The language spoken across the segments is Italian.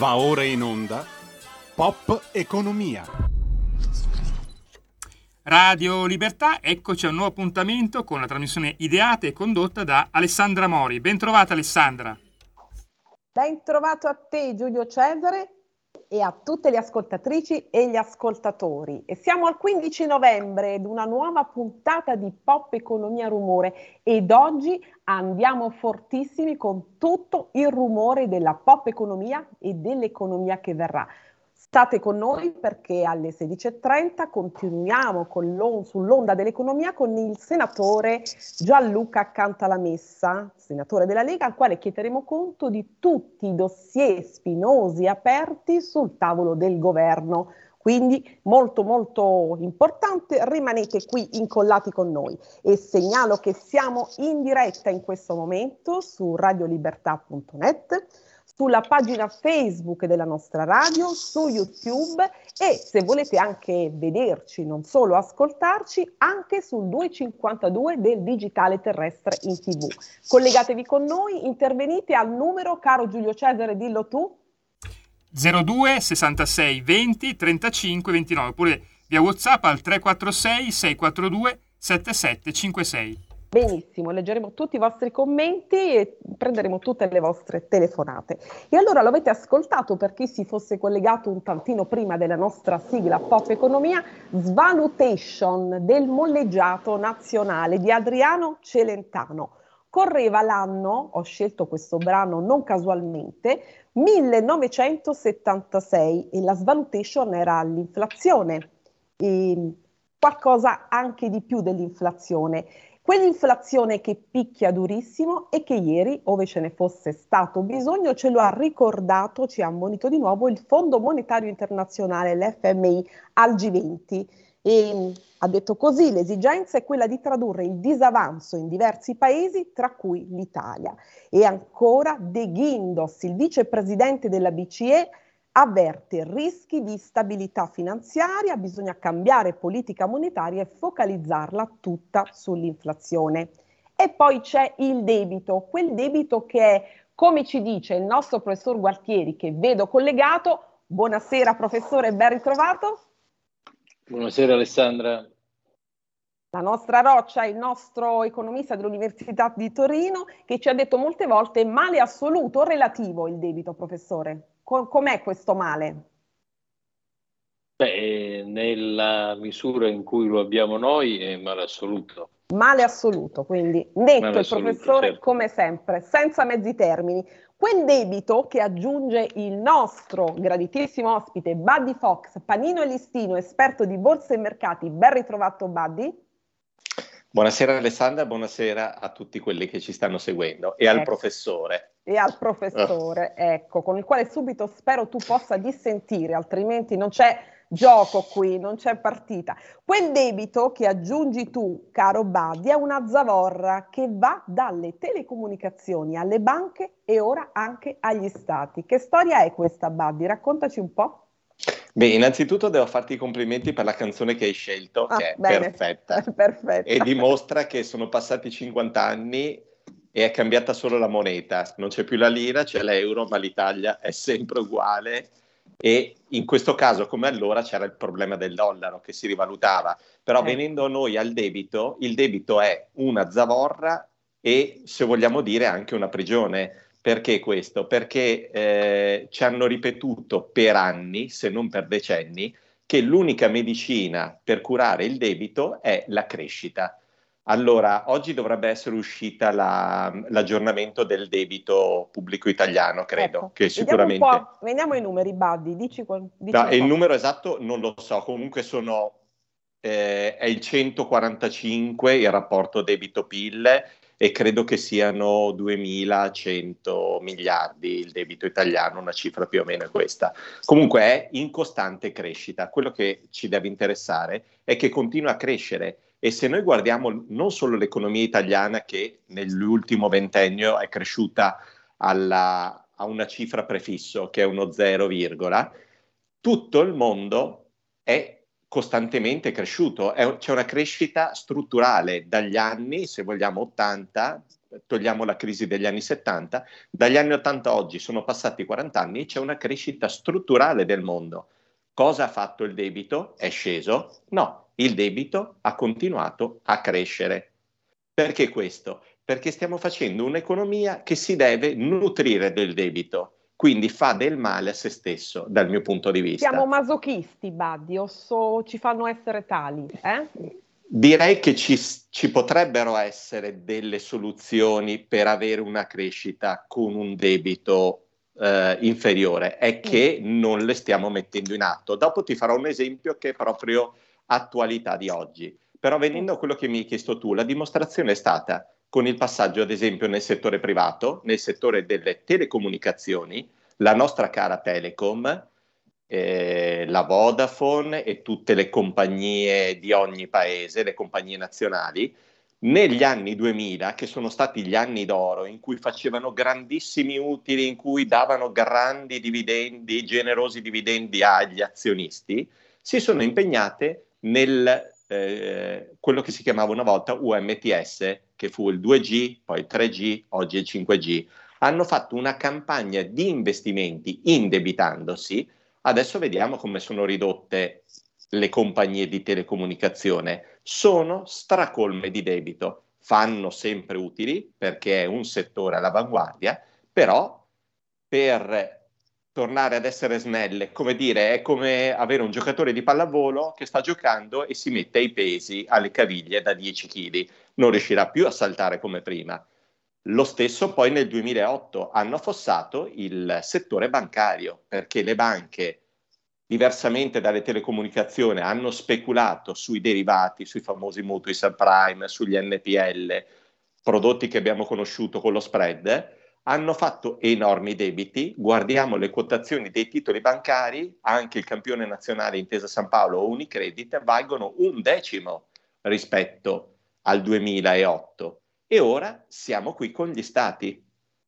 Va ora in onda Pop Economia. Radio Libertà, eccoci a un nuovo appuntamento con la trasmissione ideata e condotta da Alessandra Mori. Ben trovata Alessandra. Ben trovato a te Giulio Cesare e a tutte le ascoltatrici e gli ascoltatori. E siamo al 15 novembre ed una nuova puntata di Pop Economia Rumore ed oggi andiamo fortissimi con tutto il rumore della pop economia e dell'economia che verrà. State con noi perché alle 16.30 continuiamo sull'onda dell'economia con il senatore Gianluca Cantalamessa, senatore della Lega, al quale chiederemo conto di tutti i dossier spinosi aperti sul tavolo del governo. Quindi molto molto importante, rimanete qui incollati con noi e segnalo che siamo in diretta in questo momento su radiolibertà.net sulla pagina Facebook della nostra radio, su YouTube e se volete anche vederci, non solo ascoltarci, anche sul 252 del digitale terrestre in tv. Collegatevi con noi, intervenite al numero, caro Giulio Cesare, dillo tu. 02 66 20 35 29 oppure via WhatsApp al 346 642 7756. Benissimo, leggeremo tutti i vostri commenti e prenderemo tutte le vostre telefonate. E allora lo avete ascoltato per chi si fosse collegato un tantino prima della nostra sigla Pop Economia, Svalutation del molleggiato nazionale di Adriano Celentano. Correva l'anno, ho scelto questo brano non casualmente, 1976 e la svalutation era l'inflazione, qualcosa anche di più dell'inflazione Quell'inflazione che picchia durissimo e che ieri, ove ce ne fosse stato bisogno, ce lo ha ricordato, ci ha ammonito di nuovo il Fondo Monetario Internazionale, l'FMI, al G20. E ha detto così, l'esigenza è quella di tradurre il disavanzo in diversi paesi, tra cui l'Italia. E ancora De Guindos, il vicepresidente della BCE, avverte rischi di stabilità finanziaria, bisogna cambiare politica monetaria e focalizzarla tutta sull'inflazione. E poi c'è il debito, quel debito che è, come ci dice il nostro professor Gualtieri, che vedo collegato. Buonasera professore, ben ritrovato. Buonasera Alessandra. La nostra roccia, il nostro economista dell'Università di Torino, che ci ha detto molte volte male assoluto o relativo il debito, professore com'è questo male? Beh, nella misura in cui lo abbiamo noi è male assoluto. Male assoluto, quindi netto male il professore certo. come sempre, senza mezzi termini. Quel debito che aggiunge il nostro graditissimo ospite Buddy Fox, panino e listino, esperto di borse e mercati, ben ritrovato Buddy. Buonasera Alessandra, buonasera a tutti quelli che ci stanno seguendo e ecco. al professore. E al professore, ecco, con il quale subito spero tu possa dissentire, altrimenti non c'è gioco qui, non c'è partita. Quel debito che aggiungi tu, caro Badi, è una zavorra che va dalle telecomunicazioni alle banche e ora anche agli stati. Che storia è questa, Badi? Raccontaci un po'. Beh, innanzitutto devo farti i complimenti per la canzone che hai scelto, ah, che è bene. perfetta. perfetta. E dimostra che sono passati 50 anni e è cambiata solo la moneta. Non c'è più la lira, c'è l'euro, ma l'Italia è sempre uguale. E in questo caso, come allora, c'era il problema del dollaro che si rivalutava. Però eh. venendo noi al debito, il debito è una zavorra e, se vogliamo dire, anche una prigione perché questo? Perché eh, ci hanno ripetuto per anni, se non per decenni, che l'unica medicina per curare il debito è la crescita. Allora, oggi dovrebbe essere uscita la, l'aggiornamento del debito pubblico italiano, credo, ecco, che sicuramente... Vediamo, vediamo i numeri, Buddy, dici, dici no, Il numero esatto non lo so, comunque sono... Eh, è il 145 il rapporto debito-PIL e credo che siano 2100 miliardi il debito italiano, una cifra più o meno questa. Comunque è in costante crescita. Quello che ci deve interessare è che continua a crescere e se noi guardiamo non solo l'economia italiana che nell'ultimo ventennio è cresciuta alla, a una cifra prefisso che è uno 0, tutto il mondo è costantemente cresciuto, è, c'è una crescita strutturale dagli anni, se vogliamo, 80 togliamo la crisi degli anni 70, dagli anni 80 a oggi sono passati 40 anni c'è una crescita strutturale del mondo. Cosa ha fatto il debito? È sceso? No, il debito ha continuato a crescere. Perché questo? Perché stiamo facendo un'economia che si deve nutrire del debito, quindi fa del male a se stesso, dal mio punto di vista. Siamo masochisti, Buddy, o so, ci fanno essere tali? Eh? Direi che ci, ci, potrebbero essere delle soluzioni per avere una crescita con un debito eh, inferiore, è che non le stiamo mettendo in atto. Dopo ti farò un esempio che è proprio attualità di oggi. Però venendo a quello che mi hai chiesto tu, la dimostrazione è stata con il passaggio, ad esempio, nel settore privato, nel settore delle telecomunicazioni, la nostra cara Telecom eh, la Vodafone e tutte le compagnie di ogni paese, le compagnie nazionali, negli anni 2000, che sono stati gli anni d'oro, in cui facevano grandissimi utili, in cui davano grandi dividendi, generosi dividendi agli azionisti, si sono impegnate nel eh, quello che si chiamava una volta UMTS, che fu il 2G, poi il 3G, oggi il 5G. Hanno fatto una campagna di investimenti indebitandosi Adesso vediamo come sono ridotte le compagnie di telecomunicazione. Sono stracolme di debito, fanno sempre utili perché è un settore all'avanguardia, però per tornare ad essere snelle, come dire, è come avere un giocatore di pallavolo che sta giocando e si mette i pesi alle caviglie da 10 kg, non riuscirà più a saltare come prima. Lo stesso poi nel 2008 hanno affossato il settore bancario perché le banche, diversamente dalle telecomunicazioni, hanno speculato sui derivati, sui famosi mutui subprime, sugli NPL, prodotti che abbiamo conosciuto con lo spread, hanno fatto enormi debiti. Guardiamo le quotazioni dei titoli bancari, anche il campione nazionale Intesa San Paolo o Unicredit valgono un decimo rispetto al 2008 e ora siamo qui con gli stati.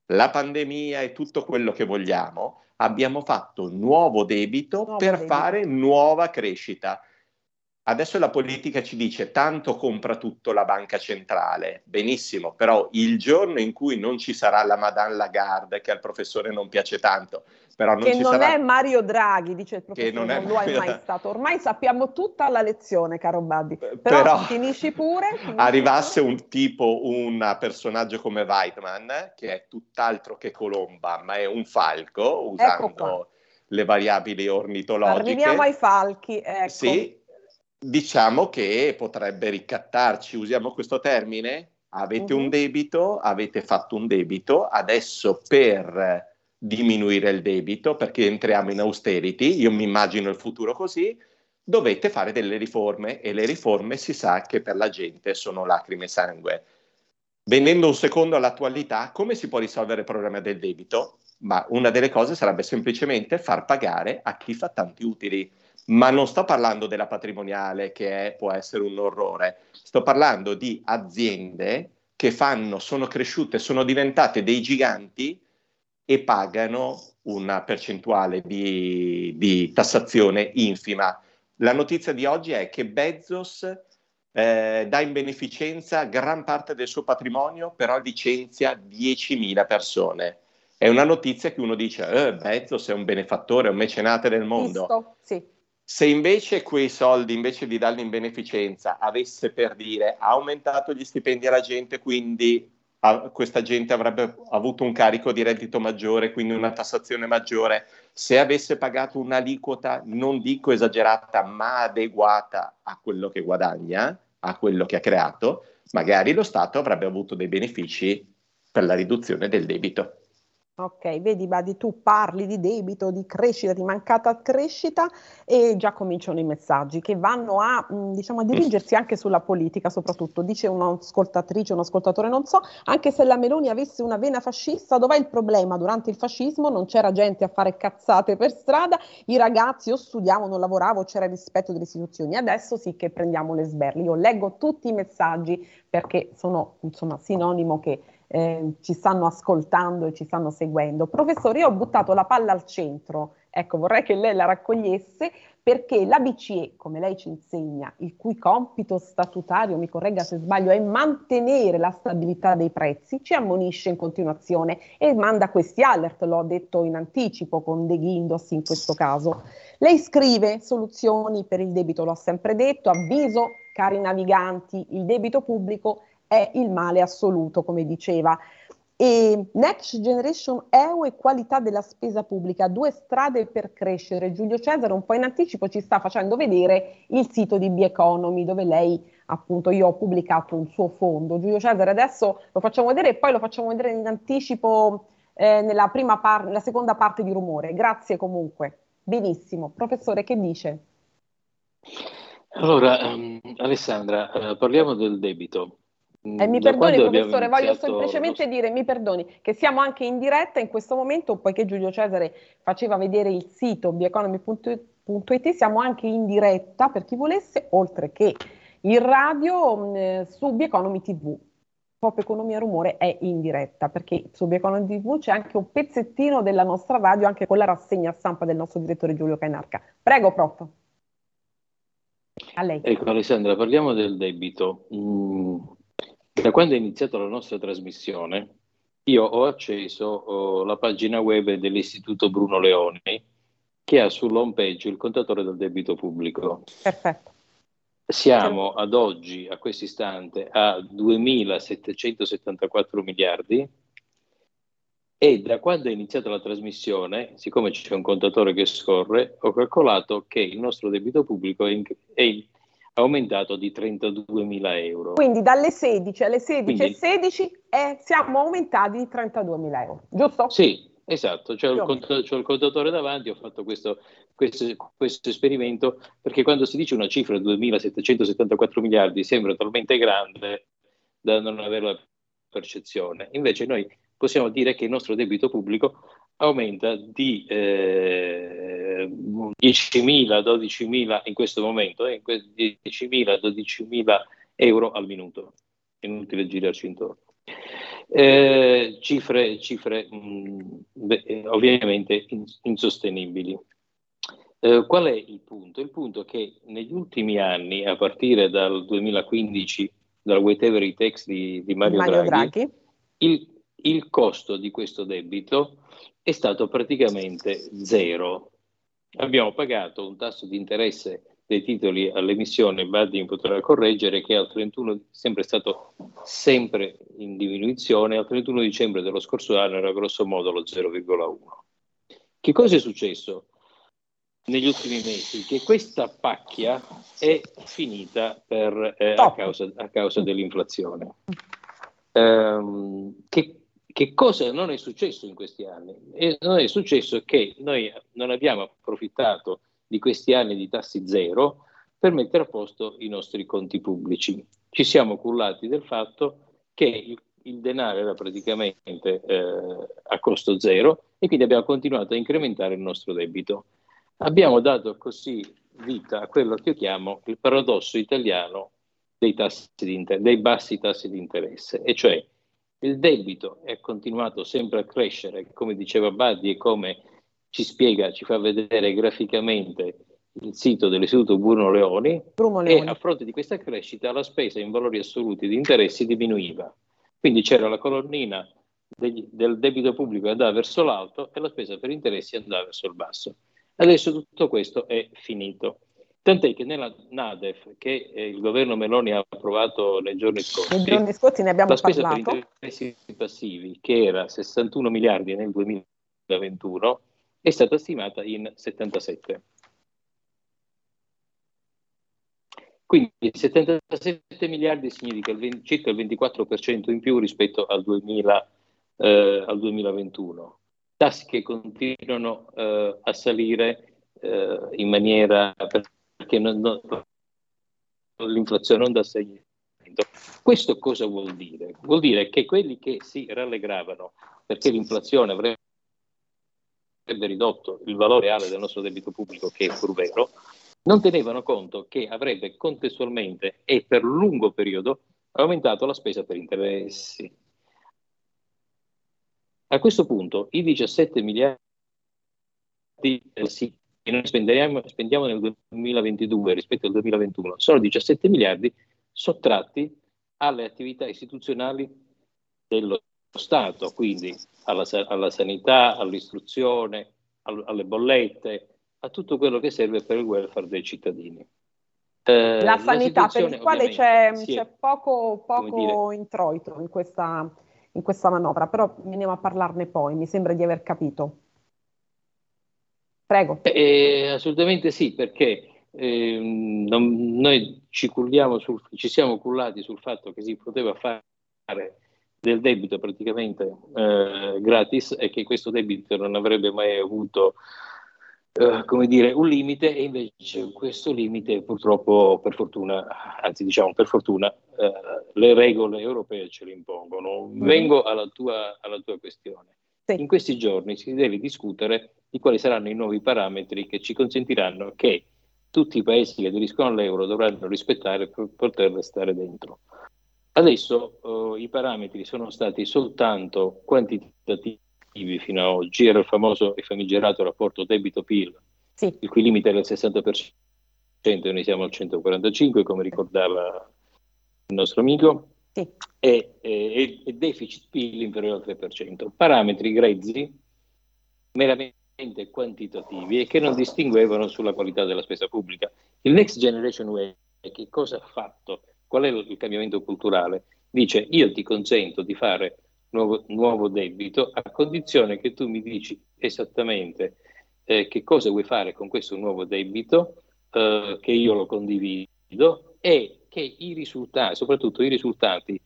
La pandemia e tutto quello che vogliamo, abbiamo fatto nuovo debito nuovo per debito. fare nuova crescita. Adesso la politica ci dice tanto compra tutto la banca centrale, benissimo, però il giorno in cui non ci sarà la Madame Lagarde, che al professore non piace tanto, però non che non sarà... è Mario Draghi, dice il professore, non, non lo è mai stato. Ormai sappiamo tutta la lezione, caro Buddy. Però, però finisci pure. Finisci arrivasse pure. un tipo, un personaggio come Weidman, che è tutt'altro che Colomba, ma è un falco, usando ecco le variabili ornitologiche. Arriviamo ai falchi, ecco. Sì, diciamo che potrebbe ricattarci, usiamo questo termine? Avete uh-huh. un mhm. debito, avete fatto un debito, adesso per diminuire il debito, perché entriamo in austerity, io mi immagino il futuro così, dovete fare delle riforme e le riforme si sa che per la gente sono lacrime e sangue. Venendo un secondo all'attualità, come si può risolvere il problema del debito? Ma una delle cose sarebbe semplicemente far pagare a chi fa tanti utili ma non sto parlando della patrimoniale che è, può essere un orrore, sto parlando di aziende che fanno, sono cresciute, sono diventate dei giganti e pagano una percentuale di, di tassazione infima. La notizia di oggi è che Bezos eh, dà in beneficenza gran parte del suo patrimonio, però licenzia 10.000 persone. È una notizia che uno dice, eh, Bezos è un benefattore, è un mecenate del mondo. Visto, sì. Se invece quei soldi, invece di darli in beneficenza, avesse per dire aumentato gli stipendi alla gente, quindi a, questa gente avrebbe avuto un carico di reddito maggiore, quindi una tassazione maggiore, se avesse pagato un'aliquota, non dico esagerata, ma adeguata a quello che guadagna, a quello che ha creato, magari lo Stato avrebbe avuto dei benefici per la riduzione del debito. Ok, vedi Badi, tu parli di debito, di crescita, di mancata crescita e già cominciano i messaggi che vanno a, diciamo, a dirigersi anche sulla politica soprattutto. Dice un'ascoltatrice, un ascoltatore, non so, anche se la Meloni avesse una vena fascista, dov'è il problema? Durante il fascismo non c'era gente a fare cazzate per strada, i ragazzi o studiavano, lavoravano, c'era rispetto delle istituzioni. Adesso sì che prendiamo le sberle. Io leggo tutti i messaggi perché sono insomma sinonimo che eh, ci stanno ascoltando e ci stanno seguendo. Professore, io ho buttato la palla al centro Ecco, vorrei che lei la raccogliesse perché la BCE, come lei ci insegna, il cui compito statutario, mi corregga se sbaglio, è mantenere la stabilità dei prezzi, ci ammonisce in continuazione e manda questi alert, l'ho detto in anticipo con De Guindos in questo caso. Lei scrive soluzioni per il debito, l'ho sempre detto, avviso, cari naviganti, il debito pubblico è il male assoluto, come diceva e Next Generation EU e qualità della spesa pubblica, due strade per crescere. Giulio Cesare un po' in anticipo ci sta facendo vedere il sito di B Economy dove lei appunto io ho pubblicato un suo fondo. Giulio Cesare adesso lo facciamo vedere e poi lo facciamo vedere in anticipo eh, nella, prima par- nella seconda parte di rumore. Grazie comunque. Benissimo. Professore, che dice? Allora, um, Alessandra, uh, parliamo del debito. Eh, mi perdoni professore, voglio semplicemente lo... dire, mi perdoni, che siamo anche in diretta in questo momento, poiché Giulio Cesare faceva vedere il sito bieconomy.it, siamo anche in diretta per chi volesse, oltre che in radio mm, su Bieconomy TV. Pop Economia Rumore è in diretta perché su Bieconomy TV c'è anche un pezzettino della nostra radio, anche con la rassegna stampa del nostro direttore Giulio Cainarca. Prego, prof. A lei. Ecco Alessandra, parliamo del debito. Mm, da quando è iniziata la nostra trasmissione, io ho acceso oh, la pagina web dell'Istituto Bruno Leoni, che ha sull'home page il contatore del debito pubblico. Perfetto. Siamo ad oggi, a questo istante, a 2.774 miliardi e da quando è iniziata la trasmissione, siccome c'è un contatore che scorre, ho calcolato che il nostro debito pubblico è, in, è in, aumentato di 32 mila euro. Quindi dalle 16 alle 16 e siamo aumentati di 32 mila euro, giusto? Sì, esatto. C'ho il, cont- il, contatore davanti, ho fatto questo, questo, questo, esperimento perché quando si dice una cifra 2.774 miliardi sembra talmente grande da non avere la percezione. Invece noi possiamo dire che il nostro debito pubblico aumenta di eh, 10.000, 12.000 in questo momento, eh, 10.000, 12.000 euro al minuto. È inutile girarci intorno. Eh, cifre, cifre mh, beh, ovviamente insostenibili. Eh, qual è il punto? Il punto è che negli ultimi anni, a partire dal 2015, dal whatever it takes di, di Mario, Mario, Draghi, Draghi. Il, il costo di questo debito è stato praticamente zero. Abbiamo pagato un tasso di interesse dei titoli all'emissione, Badding potrà correggere, che al 31 sempre stato sempre in diminuzione, al 31 dicembre dello scorso anno era grosso modo lo 0,1. Che cosa è successo negli ultimi mesi? Che questa pacchia è finita per, eh, a, causa, a, causa, dell'inflazione. Um, che che cosa non è successo in questi anni? E non è successo che noi non abbiamo approfittato di questi anni di tassi zero per mettere a posto i nostri conti pubblici. Ci siamo cullati del fatto che il, il denaro era praticamente eh, a costo zero e quindi abbiamo continuato a incrementare il nostro debito. Abbiamo dato così vita a quello che io chiamo il paradosso italiano dei, tassi inter- dei bassi tassi di interesse, e cioè il debito è continuato sempre a crescere, come diceva Baddi e come ci spiega, ci fa vedere graficamente il sito dell'Istituto Bruno Leoni, Bruno Leoni, e a fronte di questa crescita la spesa in valori assoluti di interessi diminuiva. Quindi c'era la colonnina degli, del debito pubblico che andava verso l'alto e la spesa per interessi andava verso il basso. Adesso tutto questo è finito. Tant'è che nella NADEF che eh, il governo Meloni ha approvato nei giorni scorsi, nei giorni scorsi ne abbiamo la spesa parlato. per interessi passivi, che era 61 miliardi nel 2021, è stata stimata in 77. Quindi 77 miliardi significa il 20, circa il 24% in più rispetto al, 2000, eh, al 2021. Tassi che continuano eh, a salire eh, in maniera perché non, non, l'inflazione non dà segni. Questo cosa vuol dire? Vuol dire che quelli che si rallegravano perché l'inflazione avrebbe ridotto il valore reale del nostro debito pubblico, che è pur vero, non tenevano conto che avrebbe contestualmente e per lungo periodo aumentato la spesa per interessi. A questo punto i 17 miliardi che noi spendiamo, spendiamo nel 2022 rispetto al 2021 sono 17 miliardi sottratti alle attività istituzionali dello Stato, quindi alla, alla sanità, all'istruzione, all, alle bollette, a tutto quello che serve per il welfare dei cittadini. Eh, la sanità, per il quale c'è, c'è poco, poco introito in questa, in questa manovra, però veniamo a parlarne poi, mi sembra di aver capito. Prego. Eh, assolutamente sì, perché eh, non, noi ci, sul, ci, siamo cullati sul fatto che si poteva fare del debito praticamente eh, gratis e che questo debito non avrebbe mai avuto eh, come dire, un limite e invece questo limite purtroppo per fortuna, anzi diciamo per fortuna, eh, le regole europee ce lo impongono. Mm-hmm. Vengo alla tua, alla tua questione. Sì. In questi giorni si deve discutere di quali saranno i nuovi parametri che ci consentiranno che tutti i paesi che aderiscono all'euro dovranno rispettare per poter restare dentro. Adesso uh, i parametri sono stati soltanto quantitativi fino ad oggi, era il famoso e famigerato rapporto debito-PIL, sì. il cui limite era il 60%, noi siamo al 145%, come ricordava il nostro amico, sì. e, e, e, deficit PIL inferiore al 3%. Parametri grezzi, meramente quantitativi e che non distinguevano sulla qualità della spesa pubblica. Il Next Generation UE che cosa ha fatto? Qual è il cambiamento culturale? Dice io ti consento di fare nuovo, nuovo debito a condizione che tu mi dici esattamente eh, che cosa vuoi fare con questo nuovo debito, eh, che io lo condivido e che i risultati, soprattutto i risultati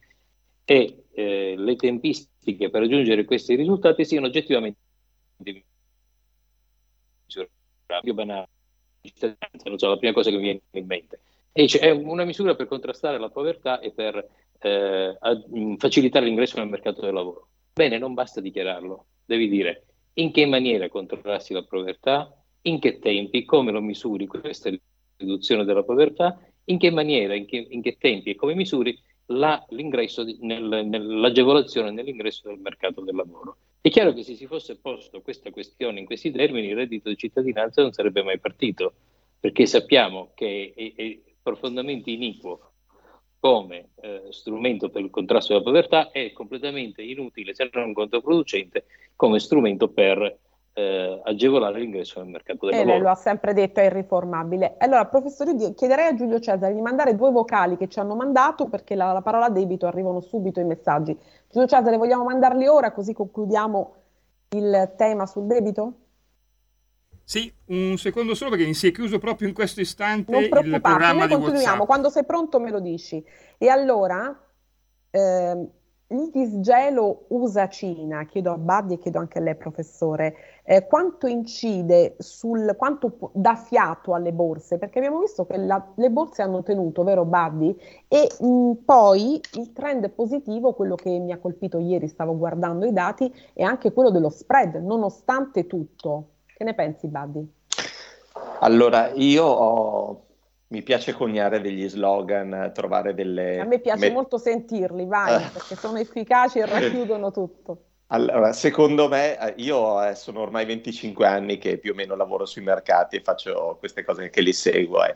e eh, le tempistiche per raggiungere questi risultati siano oggettivamente più banale, non so, la prima cosa che mi viene in mente. E dice, è una misura per contrastare la povertà e per eh, mm, facilitare l'ingresso nel mercato del lavoro. Bene, non basta dichiararlo, devi dire in che maniera controllarsi la povertà, in che tempi, come lo misuri? Questa riduzione della povertà, in che maniera, in che, in che tempi? E come misuri la, l'ingresso di, nel, nell'agevolazione nell'ingresso del mercato del lavoro. È chiaro che se si fosse posto questa questione in questi termini, il reddito di cittadinanza non sarebbe mai partito, perché sappiamo che è, è profondamente iniquo come eh, strumento per il contrasto della povertà è completamente inutile, se non controproducente, come strumento per eh, agevolare l'ingresso nel mercato del eh, lavoro. Lei lo ha sempre detto, è irriformabile. Allora, professore, chiederei a Giulio Cesare di mandare due vocali che ci hanno mandato perché la, la parola debito arrivano subito i messaggi. Giulio Cesare, vogliamo mandarli ora così concludiamo il tema sul debito? Sì, un secondo solo perché mi si è chiuso proprio in questo istante non il programma noi continuiamo, WhatsApp. quando sei pronto me lo dici. E allora, eh, il disgelo USA-Cina, chiedo a Buddy e chiedo anche a lei professore, eh, quanto incide sul, quanto dà fiato alle borse? Perché abbiamo visto che la, le borse hanno tenuto, vero Buddy? E mh, poi il trend positivo, quello che mi ha colpito ieri, stavo guardando i dati, è anche quello dello spread, nonostante tutto. Che ne pensi, Buddy? Allora, io ho... mi piace coniare degli slogan, trovare delle... A me piace me... molto sentirli, vai, perché sono efficaci e racchiudono tutto. Allora, secondo me, eh, io eh, sono ormai 25 anni che più o meno lavoro sui mercati e faccio queste cose che li seguo. Eh.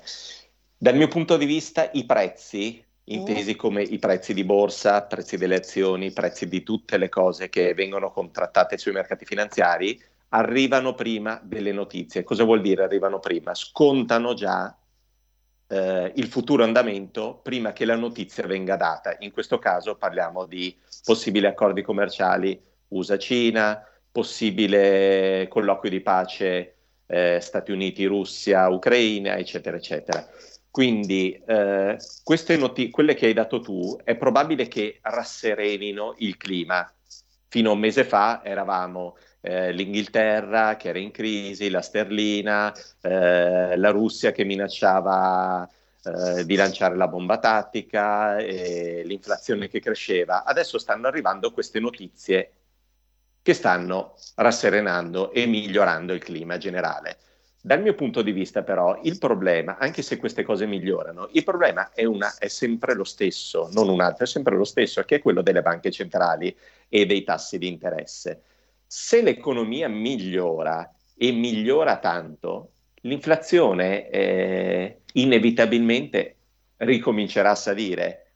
Dal mio punto di vista, i prezzi, intesi mm. come i prezzi di borsa, prezzi delle azioni, prezzi di tutte le cose che vengono contrattate sui mercati finanziari, arrivano prima delle notizie. Cosa vuol dire arrivano prima? Scontano già eh, il futuro andamento prima che la notizia venga data. In questo caso parliamo di possibili accordi commerciali USA-Cina, possibile colloquio di pace eh, Stati Uniti, Russia, Ucraina, eccetera, eccetera. Quindi eh, noti- quelle che hai dato tu è probabile che rasserenino il clima. Fino a un mese fa eravamo eh, l'Inghilterra che era in crisi, la sterlina, eh, la Russia che minacciava eh, di lanciare la bomba tattica, l'inflazione che cresceva. Adesso stanno arrivando queste notizie che stanno rasserenando e migliorando il clima generale. Dal mio punto di vista, però, il problema, anche se queste cose migliorano, il problema è, una, è, sempre lo stesso, non un altro, è sempre lo stesso, che è quello delle banche centrali e dei tassi di interesse se l'economia migliora, e migliora tanto, l'inflazione eh, inevitabilmente ricomincerà a salire.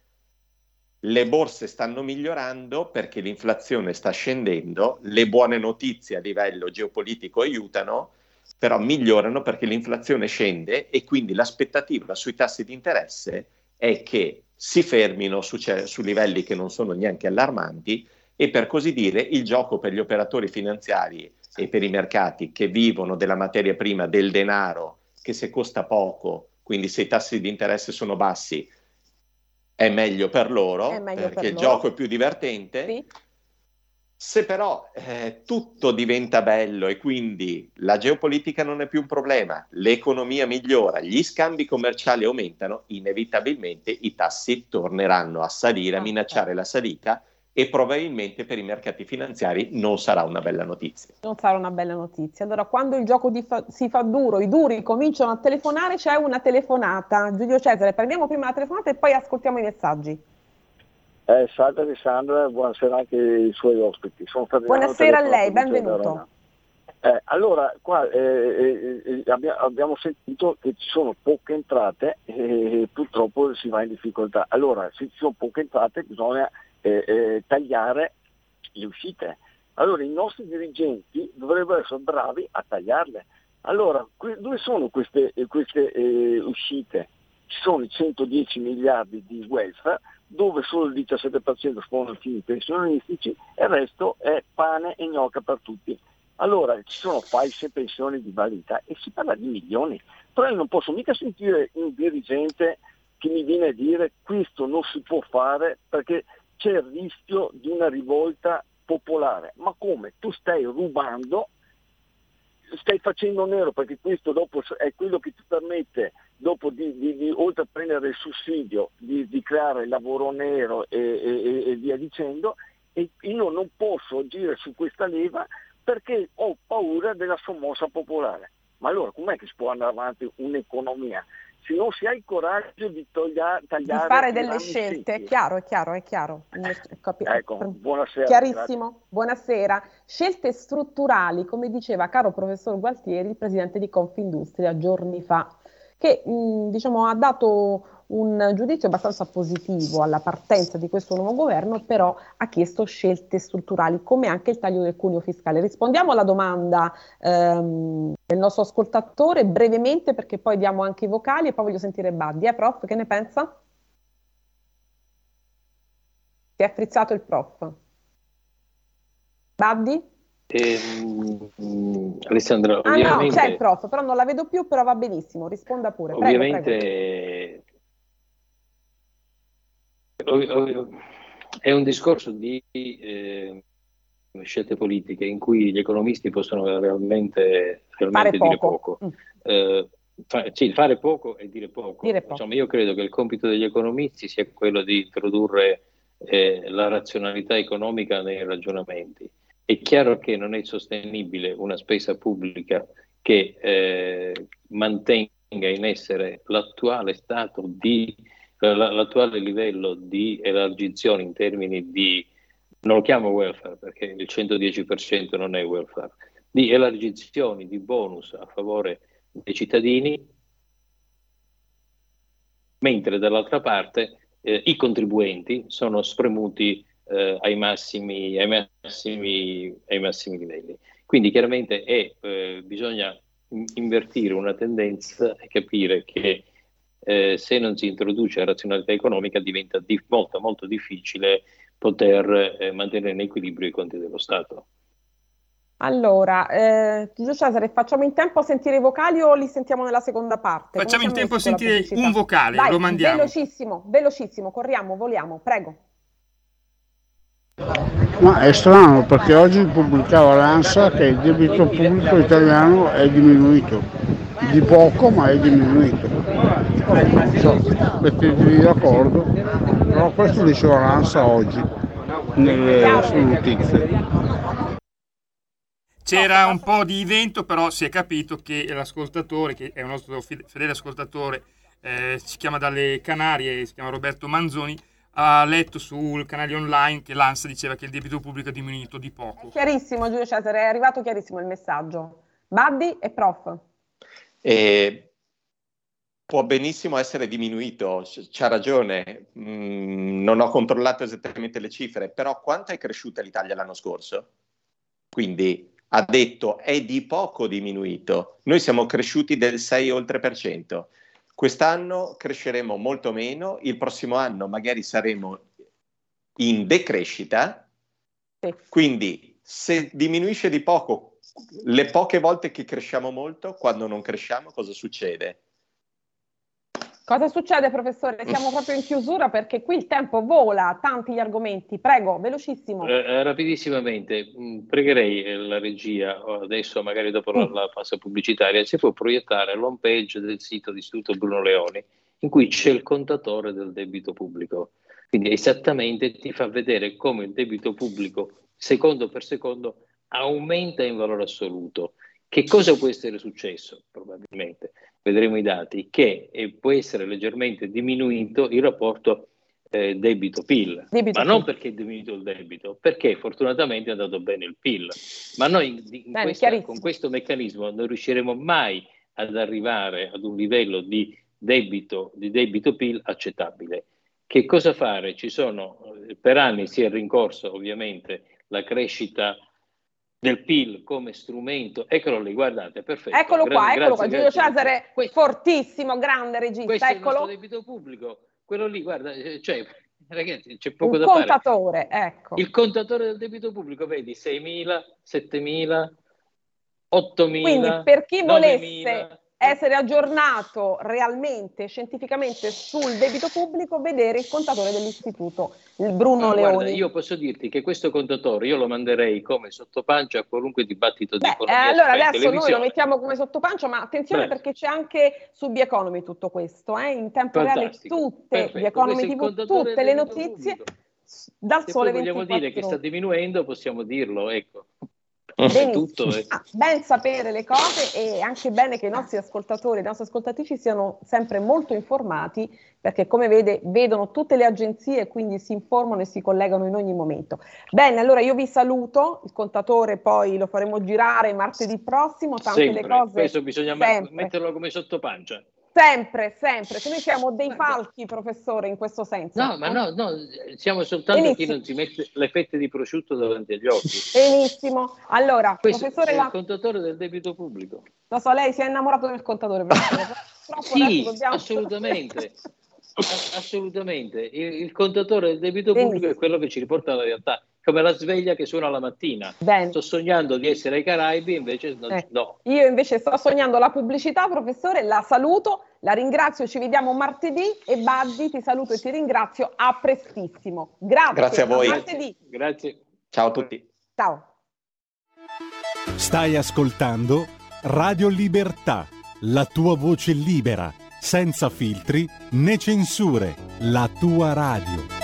Le borse stanno migliorando perché l'inflazione sta scendendo, le buone notizie a livello geopolitico aiutano, però migliorano perché l'inflazione scende e quindi l'aspettativa sui tassi di interesse è che si fermino su, su livelli che non sono neanche allarmanti e per così dire il gioco per gli operatori finanziari e per i mercati che vivono della materia prima, del denaro, che se costa poco, quindi se i tassi di interesse sono bassi, è meglio per loro, meglio perché per il loro. gioco è più divertente. Sì. Se però eh, tutto diventa bello e quindi la geopolitica non è più un problema, l'economia migliora, gli scambi commerciali aumentano, inevitabilmente i tassi torneranno a salire, a minacciare la salita e probabilmente per i mercati finanziari non sarà una bella notizia. Non sarà una bella notizia. Allora, quando il gioco fa- si fa duro, i duri cominciano a telefonare, c'è una telefonata. Giulio Cesare, prendiamo prima la telefonata e poi ascoltiamo i messaggi. Eh, salve Alessandra, buonasera anche ai suoi ospiti. buonasera a lei, benvenuto. Eh, allora, qua eh, eh, eh abbiamo sentito che ci sono poche entrate e purtroppo si va in difficoltà. Allora, se ci sono poche entrate bisogna eh, eh, tagliare le uscite. Allora i nostri dirigenti dovrebbero essere bravi a tagliarle. Allora, que- dove sono queste, queste eh, uscite? Ci sono i 110 miliardi di welfare, dove solo il 17% sono i fini pensionistici e il resto è pane e gnocca per tutti. Allora ci sono false pensioni di validità e si parla di milioni, però io non posso mica sentire un dirigente che mi viene a dire questo non si può fare perché c'è il rischio di una rivolta popolare. Ma come? Tu stai rubando, stai facendo nero perché questo dopo è quello che ti permette, dopo di, di, di oltre a prendere il sussidio, di, di creare lavoro nero e, e, e via dicendo, e io non posso agire su questa leva perché ho paura della sommossa popolare. Ma allora com'è che si può andare avanti un'economia? Se non si ha il coraggio di toglia, tagliare... Di fare delle scelte, secchi. è chiaro, è chiaro, è chiaro. Capi- ecco, buonasera. Chiarissimo, grazie. buonasera. Scelte strutturali, come diceva caro professor Gualtieri, il presidente di Confindustria giorni fa, che mh, diciamo, ha dato un giudizio abbastanza positivo alla partenza di questo nuovo governo, però ha chiesto scelte strutturali, come anche il taglio del cuneo fiscale. Rispondiamo alla domanda ehm, del nostro ascoltatore brevemente, perché poi diamo anche i vocali e poi voglio sentire Baddi. Eh, prof, che ne pensa? Si è frizzato il prof. Baddi? Eh, Alessandro, ah no, c'è il prof, però non la vedo più, però va benissimo, risponda pure. Prego, ovviamente prego è un discorso di eh, scelte politiche in cui gli economisti possono realmente, realmente fare dire poco. Mm. Eh, fa, sì, fare poco e dire poco. dire poco. Insomma, io credo che il compito degli economisti sia quello di introdurre eh, la razionalità economica nei ragionamenti. È chiaro che non è sostenibile una spesa pubblica che eh, mantenga in essere l'attuale stato di l'attuale livello di elargizione in termini di, non lo chiamo welfare perché il 110% non è welfare, di elargizioni, di bonus a favore dei cittadini, mentre dall'altra parte eh, i contribuenti sono spremuti eh, ai, massimi, ai, massimi, ai, massimi, livelli. Quindi chiaramente è, eh, bisogna invertire una tendenza e capire che eh, se non si introduce la razionalità economica diventa di- molto, molto difficile poter eh, mantenere in equilibrio i conti dello Stato. Allora, eh, Giulio Cesare, facciamo in tempo a sentire i vocali o li sentiamo nella seconda parte? Facciamo in tempo a sentire un vocale, Dai, lo mandiamo. Velocissimo, velocissimo, corriamo, voliamo, prego. Ma è strano perché oggi pubblicava l'ANSA che il debito pubblico italiano è diminuito, di poco ma è diminuito. So, mettetevi d'accordo, però questo diceva l'ANSA oggi nelle sue notizie. C'era un po' di vento, però si è capito che l'ascoltatore, che è un nostro fedele ascoltatore, eh, si chiama dalle Canarie, si chiama Roberto Manzoni, ha letto sul canale online che l'ANSA diceva che il debito pubblico è diminuito di poco. Chiarissimo Giulio Cesare, è arrivato chiarissimo il messaggio. Baddi e prof. E può benissimo essere diminuito, c'ha ragione, mm, non ho controllato esattamente le cifre, però quanto è cresciuta l'Italia l'anno scorso? Quindi ha detto è di poco diminuito, noi siamo cresciuti del 6 oltre per cento, quest'anno cresceremo molto meno, il prossimo anno magari saremo in decrescita, sì. quindi se diminuisce di poco le poche volte che cresciamo molto, quando non cresciamo cosa succede? Cosa succede, professore? Siamo proprio in chiusura perché qui il tempo vola, tanti gli argomenti. Prego, velocissimo. Eh, eh rapidissimamente, mm, pregherei eh, la regia, adesso magari dopo mm. la, la, fase pubblicitaria, se può proiettare l'home page del sito di Istituto Bruno Leoni, in cui c'è il contatore del debito pubblico. Quindi esattamente ti fa vedere come il debito pubblico, secondo per secondo, aumenta in valore assoluto. Che cosa può essere successo? Probabilmente vedremo i dati, che può essere leggermente diminuito il rapporto eh, debito-PIL, debito ma non perché è diminuito il debito, perché fortunatamente è andato bene il PIL. Ma noi in, in bene, questa, con questo meccanismo non riusciremo mai ad arrivare ad un livello di debito, di debito PIL accettabile. Che cosa fare? Ci sono, eh, per anni si è rincorso ovviamente la crescita del PIL come strumento. Eccolo lì, guardate, perfetto. Eccolo qua, Gra- eccolo qua. Giulio Cesare, questo, fortissimo, grande regista. Questo eccolo. il debito pubblico. Quello lì, guarda, eh, cioè, ragazzi, c'è poco Un da contatore, fare. ecco. Il contatore del debito pubblico, vedi, 6.000, 7.000, 8.000, Quindi per chi volesse essere aggiornato realmente, scientificamente sul debito pubblico, vedere il contatore dell'istituto, il Bruno ah, Leoni. Guarda, io posso dirti che questo contatore io lo manderei come sottopancia a qualunque dibattito di Beh, economia. Eh, allora adesso noi lo mettiamo come sottopancia, ma attenzione Beh. perché c'è anche su The Economy tutto questo, eh? in tempo Fantastico. reale tutte, Perfetto. The Economy TV, tutte le notizie. Pubblico. Dal Se sole vogliamo dire che sta diminuendo, possiamo dirlo, ecco. Tutto, eh. ben sapere le cose e anche bene che i nostri ascoltatori e le nostre ascoltatrici siano sempre molto informati perché come vede vedono tutte le agenzie e quindi si informano e si collegano in ogni momento. Bene, allora io vi saluto, il contatore poi lo faremo girare martedì prossimo, tante sempre. le cose. Questo bisogna sempre. metterlo come sottopancia. Sempre, sempre, che noi siamo dei falchi, professore, in questo senso. No, ma no, no, siamo soltanto Benissimo. chi non si mette le fette di prosciutto davanti agli occhi. Benissimo. Allora, Questo professore... È la... il contatore del debito pubblico. Lo so, lei si è innamorato del contatore, sì, dobbiamo... assolutamente. assolutamente. Il, il, contatore del debito Benissimo. pubblico è quello che ci riporta alla realtà come la sveglia che suona la mattina. Bene. Sto sognando di essere ai Caraibi, invece no, eh. no. Io invece sto sognando la pubblicità, professore, la saluto, la ringrazio, ci vediamo martedì e Baddi ti saluto e ti ringrazio a prestissimo. Grazie. Grazie a voi. A martedì. Grazie. Ciao a tutti. Ciao. Stai ascoltando Radio Libertà, la tua voce libera, senza filtri né censure, la tua radio.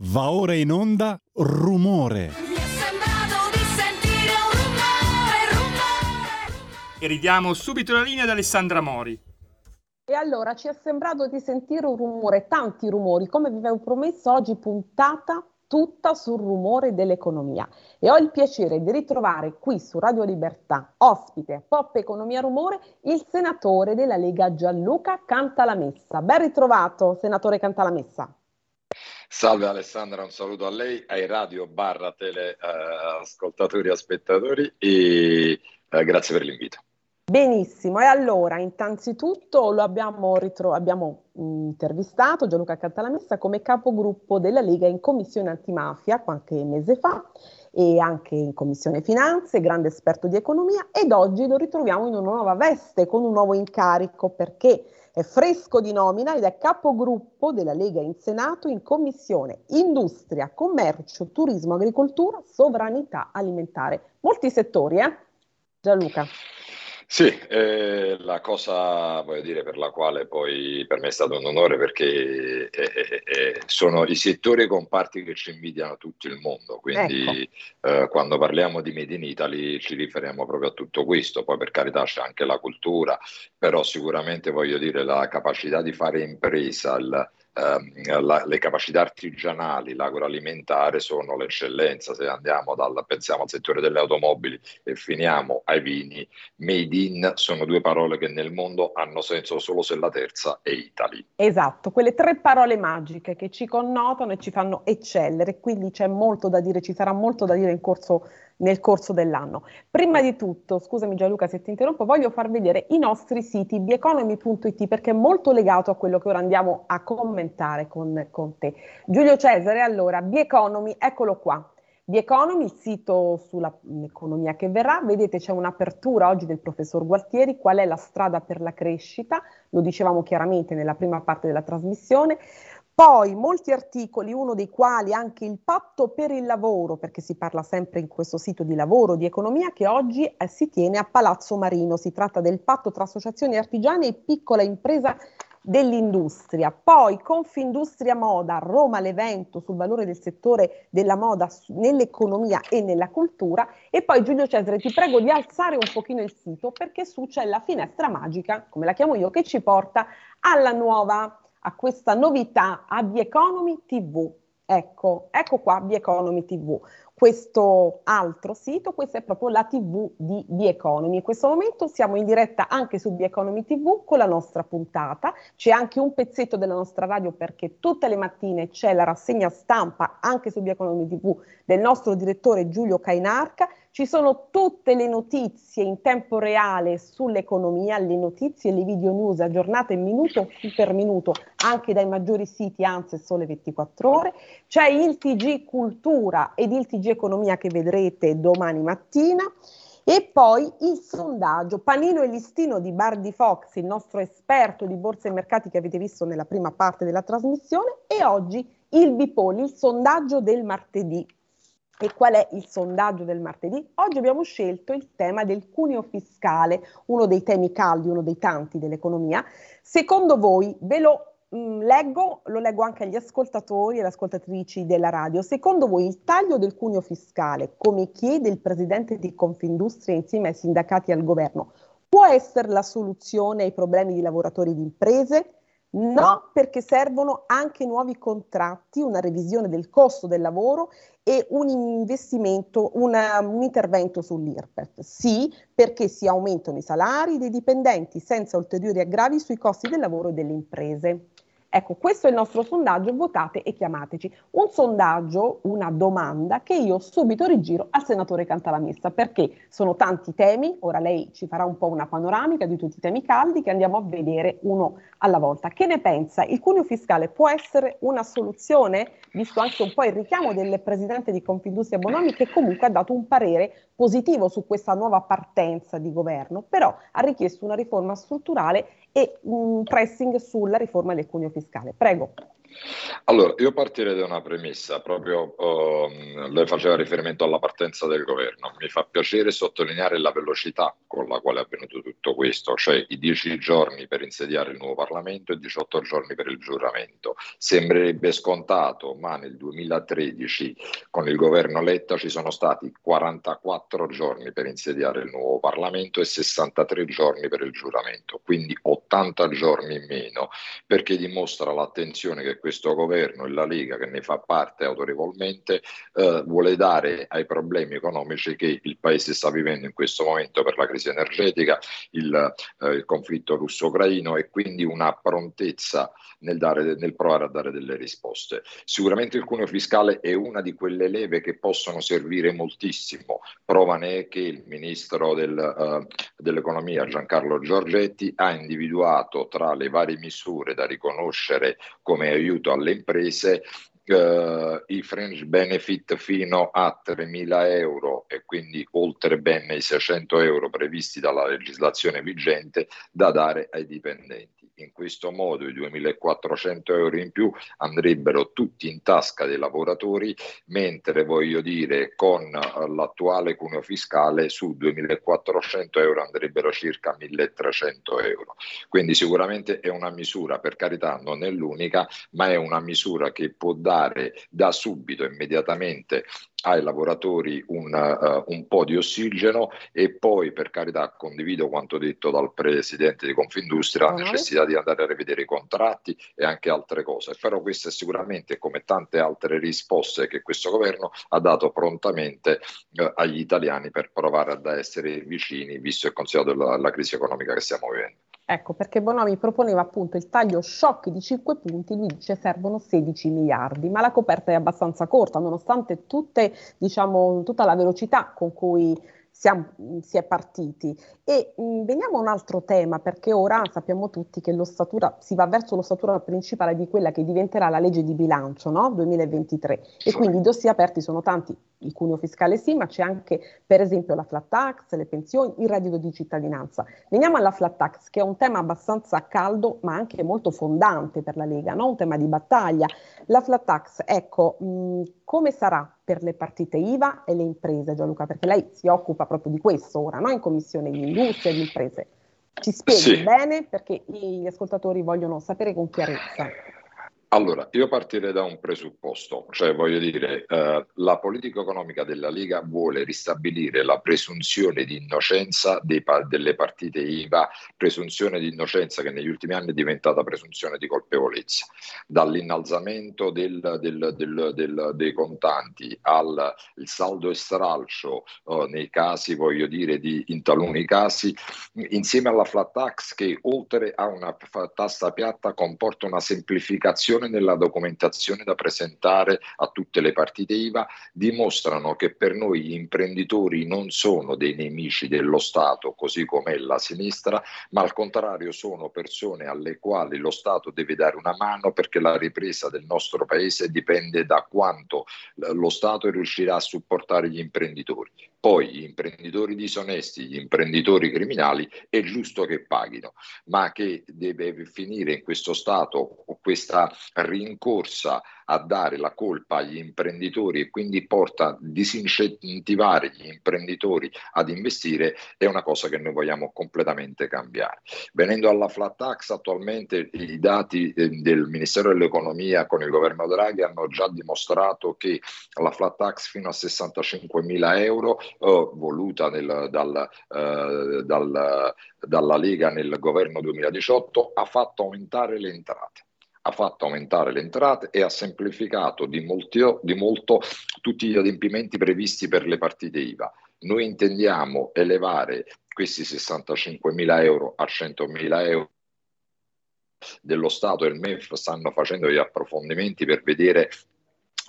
Va ora in onda Rumore. E ridiamo subito la linea ad Alessandra Mori. E allora ci è sembrato di sentire un rumore, tanti rumori, come vi avevo promesso oggi puntata tutta sul rumore dell'economia. E ho il piacere di ritrovare qui su Radio Libertà, ospite a Pop Economia Rumore, il senatore della Lega Gianluca Cantalamessa. Ben ritrovato, senatore Cantalamessa. Salve Alessandra, un saluto a lei, ai radio barra tele eh, ascoltatori e spettatori e eh, grazie per l'invito. Benissimo, e allora innanzitutto lo abbiamo, ritro- abbiamo intervistato Gianluca Cantalamessa come capogruppo della Lega in commissione antimafia qualche mese fa e anche in commissione finanze, grande esperto di economia ed oggi lo ritroviamo in una nuova veste con un nuovo incarico perché è fresco di nomina ed è capogruppo della Lega in Senato in commissione industria, commercio, turismo, agricoltura, sovranità alimentare. Molti settori, eh? Gianluca. Sì, eh, la cosa voglio dire, per la quale poi per me è stato un onore perché eh, eh, eh sono i settori e i comparti che ci invidiano tutto il mondo, quindi ecco. Eh, quando parliamo di Made in Italy ci riferiamo proprio a tutto questo, poi per carità c'è anche la cultura, però sicuramente voglio dire la capacità di fare impresa, il, ehm, la, le capacità artigianali, l'agroalimentare sono l'eccellenza. Se andiamo dal, pensiamo al settore delle automobili e finiamo ai vini, made in sono due parole che nel mondo hanno senso solo se la terza è Italy. Esatto, quelle tre parole magiche che ci connotano e ci fanno eccellere, quindi c'è molto da dire, ci sarà molto da dire in corso nel corso dell'anno. Prima di tutto, scusami Gianluca se ti interrompo, voglio far vedere i nostri siti bieconomy.it perché è molto legato a quello che ora andiamo a commentare con, con te. Giulio Cesare, allora, Bieconomy, eccolo qua. Bieconomy, il sito sull'economia che verrà, vedete c'è un'apertura oggi del professor Gualtieri, qual è la strada per la crescita, lo dicevamo chiaramente nella prima parte della trasmissione, poi molti articoli, uno dei quali anche il patto per il lavoro, perché si parla sempre in questo sito di lavoro, di economia, che oggi eh, si tiene a Palazzo Marino. Si tratta del patto tra associazioni artigiane e piccola impresa dell'industria. Poi Confindustria Moda, Roma l'evento sul valore del settore della moda nell'economia e nella cultura. E poi Giulio Cesare, ti prego di alzare un pochino il sito perché su c'è la finestra magica, come la chiamo io, che ci porta alla nuova a questa novità a The Economy TV. Ecco, ecco qua Economy TV questo altro sito, questa è proprio la TV di The Economy. In questo momento siamo in diretta anche su The Economy TV con la nostra puntata, c'è anche un pezzetto della nostra radio perché tutte le mattine c'è la rassegna stampa anche su The Economy TV del nostro direttore Giulio Cainarca, ci sono tutte le notizie in tempo reale sull'economia, le notizie le video news aggiornate minuto per minuto anche dai maggiori siti e Sole 24 Ore, c'è il TG Cultura ed il TG Economia che vedrete domani mattina. E poi il sondaggio, panino e listino di Bardi Fox, il nostro esperto di borse e mercati che avete visto nella prima parte della trasmissione, e oggi il Bipoli, il sondaggio del martedì. E qual è il sondaggio del martedì? Oggi abbiamo scelto il tema del cuneo fiscale, uno dei temi caldi, uno dei tanti dell'economia. Secondo voi, ve lo Mm, leggo, lo leggo anche agli ascoltatori e alle ascoltatrici della radio. Secondo voi il taglio del cuneo fiscale, come chiede il presidente di Confindustria insieme ai sindacati e al governo, può essere la soluzione ai problemi di lavoratori e di imprese? No, perché servono anche nuovi contratti, una revisione del costo del lavoro e un investimento, una, un intervento sull'IRPEF. Sì, perché si aumentano i salari dei dipendenti senza ulteriori aggravi sui costi del lavoro e delle imprese. Ecco, questo è il nostro sondaggio, votate e chiamateci. Un sondaggio, una domanda che io subito rigiro al senatore Cantalamessa, perché sono tanti temi, ora lei ci farà un po' una panoramica di tutti i temi caldi che andiamo a vedere uno alla volta. Che ne pensa? Il cuneo fiscale può essere una soluzione, visto anche un po' il richiamo del presidente di Confindustria Bonomi che comunque ha dato un parere positivo su questa nuova partenza di governo, però ha richiesto una riforma strutturale e un pressing sulla riforma del cuneo fiscale. Prego. Allora, io partirei da una premessa, proprio uh, lei faceva riferimento alla partenza del governo. Mi fa piacere sottolineare la velocità con la quale è avvenuto tutto questo, cioè i dieci giorni per insediare il nuovo Parlamento e 18 giorni per il giuramento. Sembrerebbe scontato, ma nel 2013 con il governo Letta ci sono stati 44 4 giorni per insediare il nuovo Parlamento e 63 giorni per il giuramento, quindi 80 giorni in meno, perché dimostra l'attenzione che questo governo e la Lega, che ne fa parte autorevolmente, eh, vuole dare ai problemi economici che il Paese sta vivendo in questo momento per la crisi energetica, il, eh, il conflitto russo-ucraino e quindi una prontezza nel, dare, nel provare a dare delle risposte. Sicuramente il cuneo fiscale è una di quelle leve che possono servire moltissimo. Prova ne è che il ministro del, uh, dell'economia Giancarlo Giorgetti ha individuato tra le varie misure da riconoscere come aiuto alle imprese Uh, i fringe benefit fino a 3.000 euro e quindi oltre ben i 600 euro previsti dalla legislazione vigente da dare ai dipendenti in questo modo i 2.400 euro in più andrebbero tutti in tasca dei lavoratori, mentre voglio dire con eh, l'attuale cuneo fiscale su 2.400 euro andrebbero circa 1.300 euro. Quindi sicuramente è una misura, per carità non è l'unica, ma è una misura che può dare da subito, immediatamente ai lavoratori un, uh, un, po' di ossigeno e poi per carità condivido quanto detto dal presidente di Confindustria, la necessità di andare a rivedere i contratti e anche altre cose, però questa è sicuramente come tante altre risposte che questo governo ha dato prontamente uh, agli italiani per provare ad essere vicini visto e considerato la, la crisi economica che stiamo vivendo. Ecco, perché Bonomi proponeva appunto il taglio shock di 5 punti, lui dice servono 16 miliardi, ma la coperta è abbastanza corta, nonostante tutte, diciamo, tutta la velocità con cui siamo, si è partiti. E mh, veniamo a un altro tema, perché ora sappiamo tutti che l'ossatura, si va verso l'ossatura principale di quella che diventerà la legge di bilancio no? 2023 e quindi i dossi aperti sono tanti, il cuneo fiscale sì, ma c'è anche per esempio la flat tax, le pensioni, il reddito di cittadinanza. Veniamo alla flat tax, che è un tema abbastanza caldo, ma anche molto fondante per la Lega, no? un tema di battaglia. La flat tax, ecco, mh, come sarà per le partite IVA e le imprese, Gianluca? Perché lei si occupa proprio di questo ora, no? in Commissione di Industria e di Imprese. Ci spieghi sì. bene perché gli ascoltatori vogliono sapere con chiarezza. Allora, io partirei da un presupposto, cioè voglio dire, eh, la politica economica della Lega vuole ristabilire la presunzione di innocenza pa- delle partite IVA, presunzione di innocenza che negli ultimi anni è diventata presunzione di colpevolezza. Dall'innalzamento del, del, del, dei contanti al saldo e stralcio eh, nei casi, voglio dire, di, in taluni casi, insieme alla flat tax che oltre a una tassa piatta comporta una semplificazione nella documentazione da presentare a tutte le partite IVA dimostrano che per noi gli imprenditori non sono dei nemici dello Stato, così come la sinistra, ma al contrario sono persone alle quali lo Stato deve dare una mano perché la ripresa del nostro paese dipende da quanto lo Stato riuscirà a supportare gli imprenditori. Poi gli imprenditori disonesti, gli imprenditori criminali è giusto che paghino, ma che deve finire in questo Stato questa rincorsa a dare la colpa agli imprenditori e quindi porta a disincentivare gli imprenditori ad investire è una cosa che noi vogliamo completamente cambiare. Venendo alla flat tax, attualmente i dati eh, del Ministero dell'Economia con il governo Draghi hanno già dimostrato che la flat tax fino a 65 mila euro eh, voluta nel, dal, eh, dal, dalla Lega nel governo 2018 ha fatto aumentare le entrate ha fatto aumentare le entrate e ha semplificato di, molti, di molto tutti gli adempimenti previsti per le partite IVA. Noi intendiamo elevare questi 65 mila euro a 100 mila euro dello Stato e il MEF stanno facendo gli approfondimenti per vedere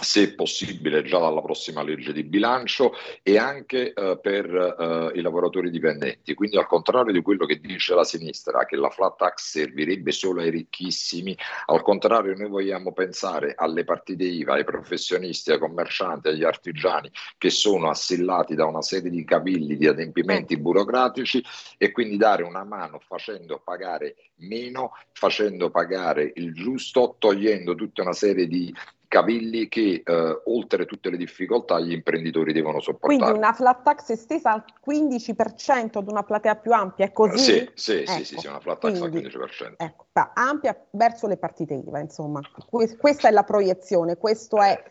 se possibile già dalla prossima legge di bilancio e anche eh, per eh, i lavoratori dipendenti. Quindi al contrario di quello che dice la sinistra, che la flat tax servirebbe solo ai ricchissimi, al contrario noi vogliamo pensare alle partite IVA, ai professionisti, ai commercianti, agli artigiani che sono assillati da una serie di cavilli di adempimenti burocratici e quindi dare una mano facendo pagare meno, facendo pagare il giusto, togliendo tutta una serie di cavilli che eh, oltre tutte le difficoltà gli imprenditori devono sopportare. Quindi una flat tax estesa al 15% ad una platea più ampia, è così? Sì, sì, ecco. sì, sì, sì, una flat tax Quindi, al 15%. Ecco, ampia verso le partite IVA, insomma. questa è la proiezione, questo è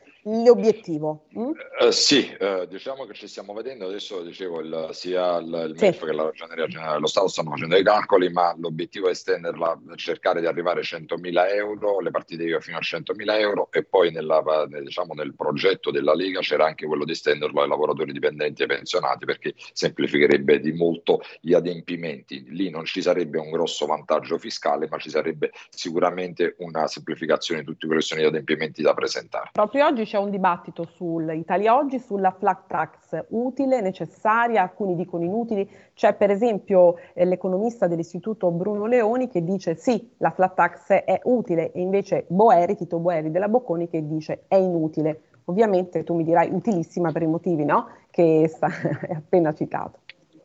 l'obiettivo. Mm? Uh, sì, uh, diciamo che ci stiamo vedendo adesso, dicevo, il, sia il, il sì. MEF che la Ragioneria Generale dello Stato stanno facendo dei calcoli, ma l'obiettivo è estenderla, cercare di arrivare a 100.000 euro, le partite IVA fino a 100.000 euro e poi nella, diciamo, nel progetto della Lega c'era anche quello di estenderlo ai lavoratori dipendenti e pensionati perché semplificherebbe di molto gli adempimenti. Lì non ci sarebbe un grosso vantaggio fiscale, ma ci sarebbe sicuramente una semplificazione di tutti quelli che sono gli adempimenti da presentare. Proprio oggi c'è un dibattito sull'Italia Oggi sulla flat tax utile, necessaria, alcuni dicono inutili. C'è per esempio eh, l'economista dell'istituto Bruno Leoni che dice sì, la flat tax è utile e invece Boeri, Tito Boeri della Bocconi che dice è inutile. Ovviamente tu mi dirai utilissima per i motivi no? che hai appena citato.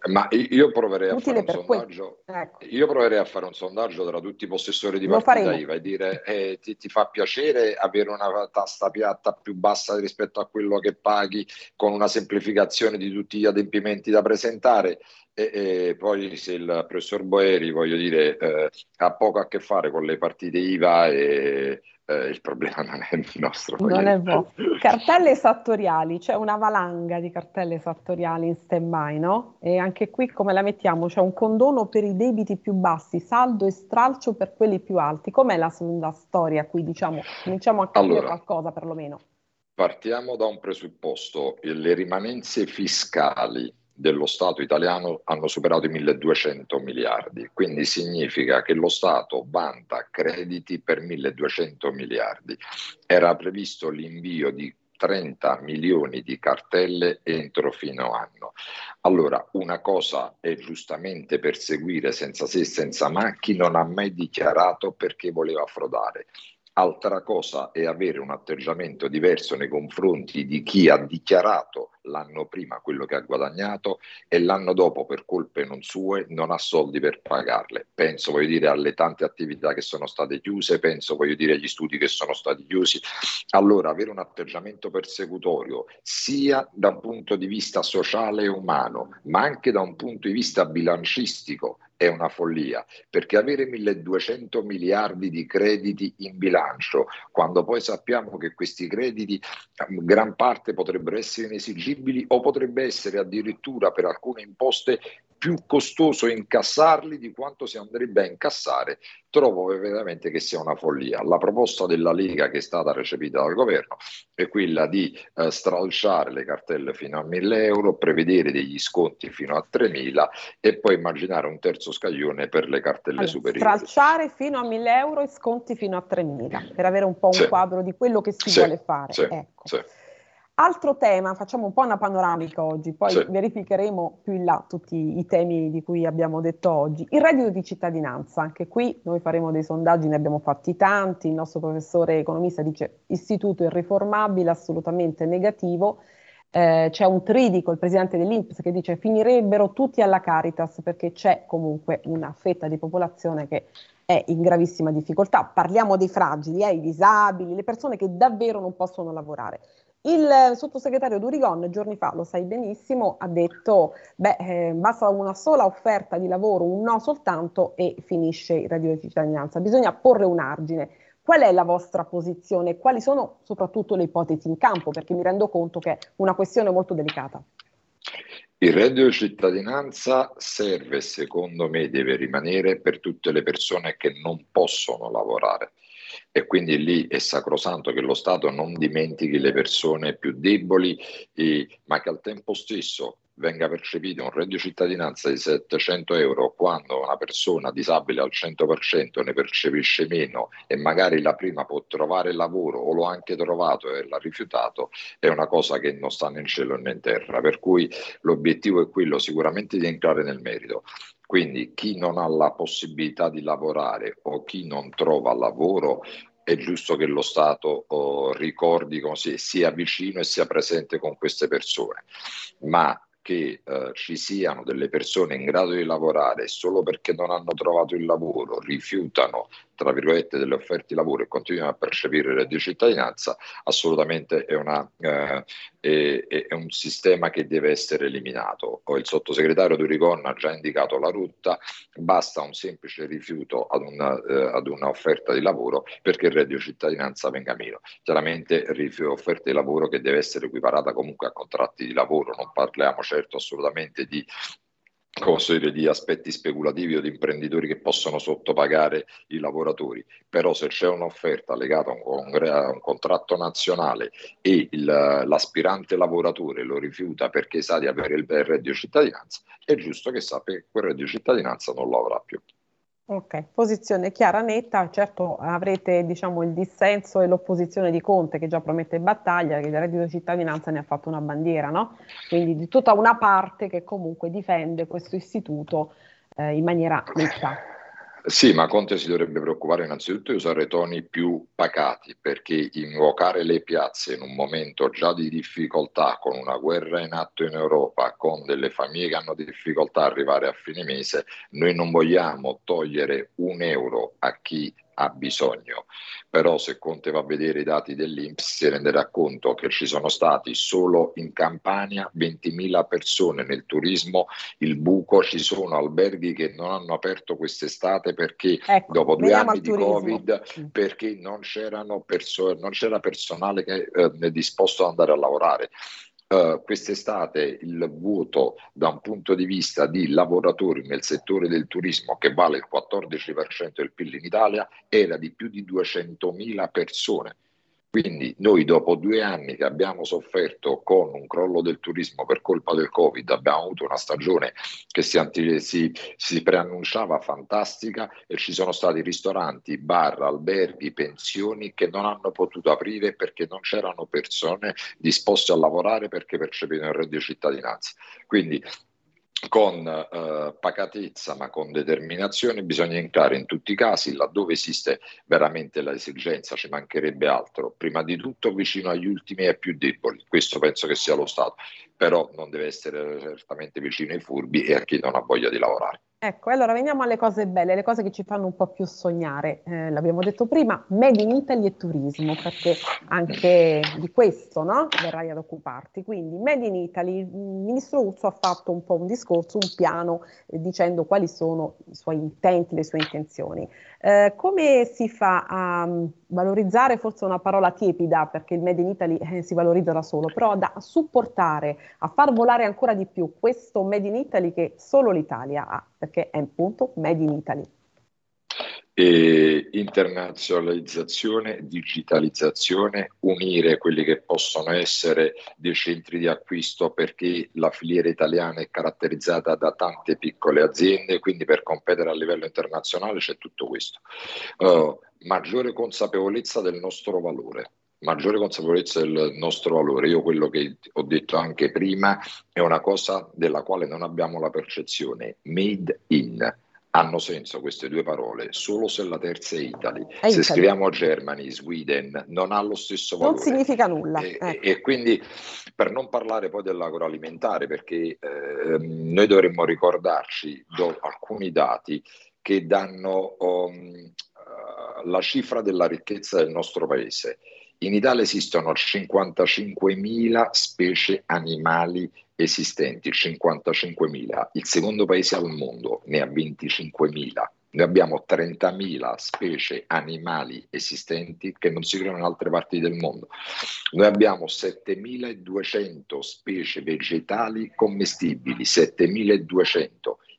Ma io proverei, a fare un sondaggio, ecco. io proverei a fare un sondaggio tra tutti i possessori di partita IVA e dire eh, ti, ti, fa piacere avere una tassa piatta più bassa rispetto a quello che paghi con una semplificazione di tutti gli adempimenti da presentare? E, e poi se il professor Boeri, voglio dire, eh, ha poco a che fare con le partite IVA e eh, il problema non è il nostro. Non è vostro. Cartelle esattoriali, c'è una valanga di cartelle esattoriali in stand-by, no? E anche qui come la mettiamo? C'è un condono per i debiti più bassi, saldo e stralcio per quelli più alti. Com'è la, la storia qui, diciamo? Cominciamo a capire allora, qualcosa perlomeno. Partiamo da un presupposto, le rimanenze fiscali dello Stato italiano hanno superato i 1200 miliardi, quindi significa che lo Stato vanta crediti per 1200 miliardi. Era previsto l'invio di 30 milioni di cartelle entro fino anno. Allora, una cosa è giustamente perseguire senza se e senza ma chi non ha mai dichiarato perché voleva frodare. Altra cosa è avere un atteggiamento diverso nei confronti di chi ha dichiarato l'anno prima quello che ha guadagnato e l'anno dopo per colpe non sue non ha soldi per pagarle. Penso, voglio dire, alle tante attività che sono state chiuse, penso, voglio dire, agli studi che sono stati chiusi. Allora, avere un atteggiamento persecutorio sia da un punto di vista sociale e umano, ma anche da un punto di vista bilancistico è una follia, perché avere 1200 miliardi di crediti in bilancio, quando poi sappiamo che questi crediti gran parte potrebbero essere inesigibili o potrebbe essere addirittura per alcune imposte più costoso incassarli di quanto si andrebbe a incassare, trovo veramente che sia una follia. La proposta della Lega che è stata recepita dal governo è quella di eh, stralciare le cartelle fino a 1000 euro, prevedere degli sconti fino a 3000 e poi immaginare un terzo scaglione per le cartelle allora, superiori. Stralciare fino a 1000 euro e sconti fino a 3000 per avere un po' un sì. quadro di quello che si sì. vuole fare. Sì. Ecco. Altro tema, facciamo un po' una panoramica oggi, poi sì. verificheremo più in là tutti i temi di cui abbiamo detto oggi. Il reddito di cittadinanza, anche qui noi faremo dei sondaggi, ne abbiamo fatti tanti, il nostro professore economista dice istituto irriformabile, assolutamente negativo. Eh, c'è un tridico, il presidente dell'Inps, che dice finirebbero tutti alla Caritas perché c'è comunque una fetta di popolazione che è in gravissima difficoltà. Parliamo dei fragili, eh, i disabili, le persone che davvero non possono lavorare. Il sottosegretario Durigon giorni fa, lo sai benissimo, ha detto beh, eh, basta una sola offerta di lavoro, un no soltanto e finisce il reddito di cittadinanza. Bisogna porre un argine. Qual è la vostra posizione? Quali sono soprattutto le ipotesi in campo? Perché mi rendo conto che è una questione molto delicata. Il reddito di cittadinanza serve, secondo me, deve rimanere per tutte le persone che non possono lavorare e quindi lì è sacrosanto che lo Stato non dimentichi le persone più deboli, e, ma che al tempo stesso venga percepito un reddito cittadinanza di 700 euro quando una persona disabile al 100% ne percepisce meno e magari la prima può trovare lavoro o l'ho anche trovato e l'ha rifiutato, è una cosa che non sta né in cielo né in terra. Per cui l'obiettivo è quello sicuramente di entrare nel merito. Quindi chi non ha la possibilità di lavorare o chi non trova lavoro è giusto che lo Stato oh, ricordi così, sia vicino e sia presente con queste persone, ma che eh, ci siano delle persone in grado di lavorare solo perché non hanno trovato il lavoro, rifiutano tra virgolette, delle offerte di lavoro e continuiamo a percepire il reddito di cittadinanza, assolutamente è, una, eh, è, è, un sistema che deve essere eliminato. Il sottosegretario Durigon ha già indicato la rotta, basta un semplice rifiuto ad, una, eh, ad un'offerta di lavoro perché il reddito di cittadinanza venga meno. Chiaramente offerta di lavoro che deve essere equiparata comunque a contratti di lavoro, non parliamo certo assolutamente di posso dire, di aspetti speculativi o di imprenditori che possono sottopagare i lavoratori, però se c'è un'offerta legata a un, a un contratto nazionale e il, l'aspirante lavoratore lo rifiuta perché sa di avere il reddito cittadinanza, è giusto che sappia che quel reddito cittadinanza non lo avrà più. Ok, posizione chiara, netta, certo avrete diciamo, il dissenso e l'opposizione di Conte che già promette battaglia, che il reddito di cittadinanza ne ha fatto una bandiera, no? Quindi di tutta una parte che comunque difende questo istituto eh, in maniera netta. Sì, ma Conte si dovrebbe preoccupare innanzitutto di usare toni più pacati, perché invocare le piazze in un momento già di difficoltà, con una guerra in atto in Europa, con delle famiglie che hanno difficoltà a arrivare a fine mese, noi non vogliamo togliere un euro a chi ha bisogno. Però se Conte va a vedere i dati dell'Inps si renderà conto che ci sono stati solo in Campania 20.000 persone nel turismo, il buco, ci sono alberghi che non hanno aperto quest'estate perché ecco, dopo due anni di Covid, mm. perché non, perso- non c'era personale che eh, disposto ad andare a lavorare. Uh, quest'estate il vuoto da un punto di vista di lavoratori nel settore del turismo che vale il 14% del PIL in Italia era di più di 200.000 persone. Quindi noi dopo due anni che abbiamo sofferto con un crollo del turismo per colpa del Covid, abbiamo avuto una stagione che si, si, si preannunciava fantastica e ci sono stati ristoranti, bar, alberghi, pensioni che non hanno potuto aprire perché non c'erano persone disposte a lavorare perché percepivano il reddito di cittadinanza. Quindi con eh, pacatezza ma con determinazione bisogna entrare in tutti i casi laddove esiste veramente l'esigenza, ci mancherebbe altro, prima di tutto vicino agli ultimi e più deboli, questo penso che sia lo Stato, però non deve essere certamente vicino ai furbi e a chi non ha voglia di lavorare. Ecco, allora veniamo alle cose belle, le cose che ci fanno un po' più sognare. Eh, l'abbiamo detto prima, Made in Italy e turismo, perché anche di questo no? verrai ad occuparti. Quindi Made in Italy, il ministro Urso ha fatto un po' un discorso, un piano, eh, dicendo quali sono i suoi intenti, le sue intenzioni. Eh, come si fa a um, valorizzare, forse una parola tiepida, perché il Made in Italy eh, si valorizza da solo, però da supportare, a far volare ancora di più questo Made in Italy che solo l'Italia ha, perché è appunto Made in Italy e internazionalizzazione, digitalizzazione, unire quelli che possono essere dei centri di acquisto perché la filiera italiana è caratterizzata da tante piccole aziende, quindi per competere a livello internazionale c'è tutto questo. Uh, maggiore consapevolezza del nostro valore maggiore consapevolezza del nostro valore. Io quello che ho detto anche prima è una cosa della quale non abbiamo la percezione. Made in hanno senso queste due parole solo se la terza è Italy. È se Italy. scriviamo Germany, Sweden, non ha lo stesso valore. Non significa nulla. E, ecco. e quindi, per non parlare poi dell'agroalimentare, perché eh, noi dovremmo ricordarci do alcuni dati che danno um, la cifra della ricchezza del nostro paese. In Italia esistono 55.000 specie animali esistenti, 55.000. Il secondo paese al mondo ne ha 25.000. Noi abbiamo 30.000 specie animali esistenti che non si creano in altre parti del mondo. Noi abbiamo 7.200 specie vegetali commestibili, 7.200.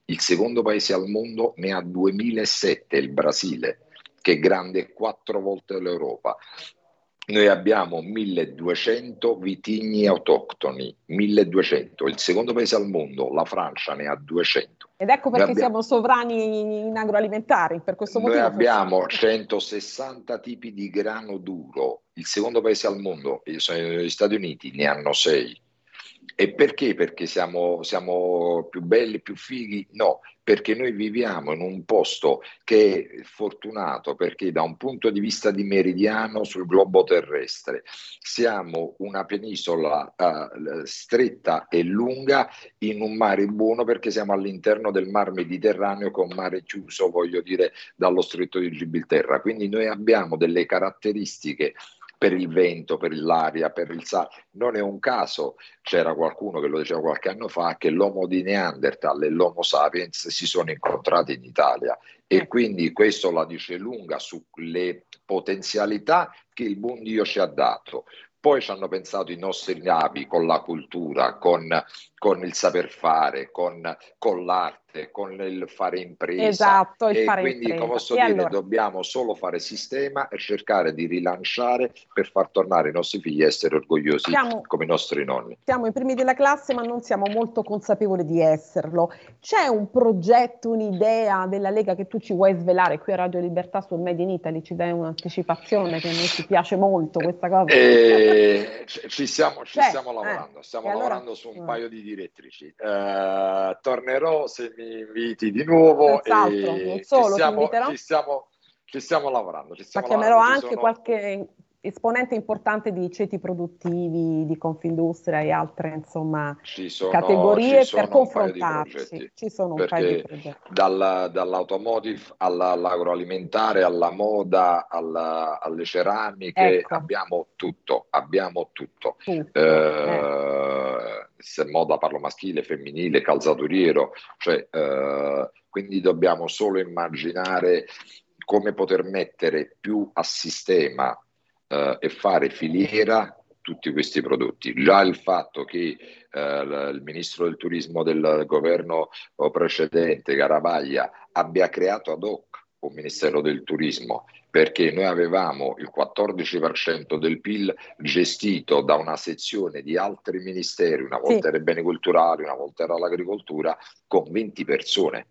Il secondo paese al mondo ne ha 2.007, il Brasile, che è grande quattro volte l'Europa. Noi abbiamo 1200 vitigni autoctoni, 1200, il secondo paese al mondo, la Francia ne ha 200. Ed ecco perché abbiamo, siamo sovrani in agroalimentari, per questo motivo. Noi abbiamo forse. 160 tipi di grano duro, il secondo paese al mondo, gli Stati Uniti, ne hanno 6. E perché? Perché siamo, siamo, più belli, più fighi? No, perché noi viviamo in un posto che è fortunato, perché da un punto di vista di meridiano sul globo terrestre siamo una penisola uh, stretta e lunga in un mare buono perché siamo all'interno del mar Mediterraneo con mare chiuso, voglio dire, dallo stretto di Gibilterra. Quindi noi abbiamo delle caratteristiche per il vento, per l'aria, per il sale. Non è un caso, c'era qualcuno che lo diceva qualche anno fa, che l'Homo di Neanderthal e l'Homo sapiens si sono incontrati in Italia e eh. quindi questo la dice lunga sulle potenzialità che il buon Dio ci ha dato. Poi ci hanno pensato i nostri navi con la cultura, con, con il saper fare, con, con l'arte con il fare impresa. Esatto, il e fare quindi, impresa. come posso e dire, allora? dobbiamo solo fare sistema e cercare di rilanciare per far tornare i nostri figli a essere orgogliosi siamo, come i nostri nonni. Siamo i primi della classe, ma non siamo molto consapevoli di esserlo. C'è un progetto, un'idea della Lega che tu ci vuoi svelare qui a Radio Libertà sul Made in Italy? Ci dai un'anticipazione che a noi ci piace molto questa cosa? Eh, ci stiamo, ci stiamo lavorando, eh, stiamo e allora- lavorando su un Mm. paio di direttrici. Eh, tornerò se mi inviti di nuovo Senz'altro, e non solo, ci ti stiamo, ci stiamo, ci stiamo lavorando. Ci Ma stiamo chiamerò lavorando, anche sono- qualche esponente importante di ceti produttivi, di Confindustria e altre insomma sono- categorie per confrontarci. Ci sono un paio di progetti. dal- dall'automotive alla- all'agroalimentare, alla moda, alla- alle ceramiche, Ecco. abbiamo tutto, abbiamo tutto. Tutto, Eh, se moda parlo maschile, femminile, calzaturiero, cioè, eh, quindi dobbiamo solo immaginare come poter mettere più a sistema eh, e fare filiera tutti questi prodotti. Già il fatto che eh, il ministro del turismo del governo eh, precedente, Garavaglia, abbia creato ad hoc un ministero del turismo perché noi avevamo il 14% del PIL gestito da una sezione di altri ministeri, una volta Sì. era i beni culturali, una volta era l'agricoltura, con 20 persone.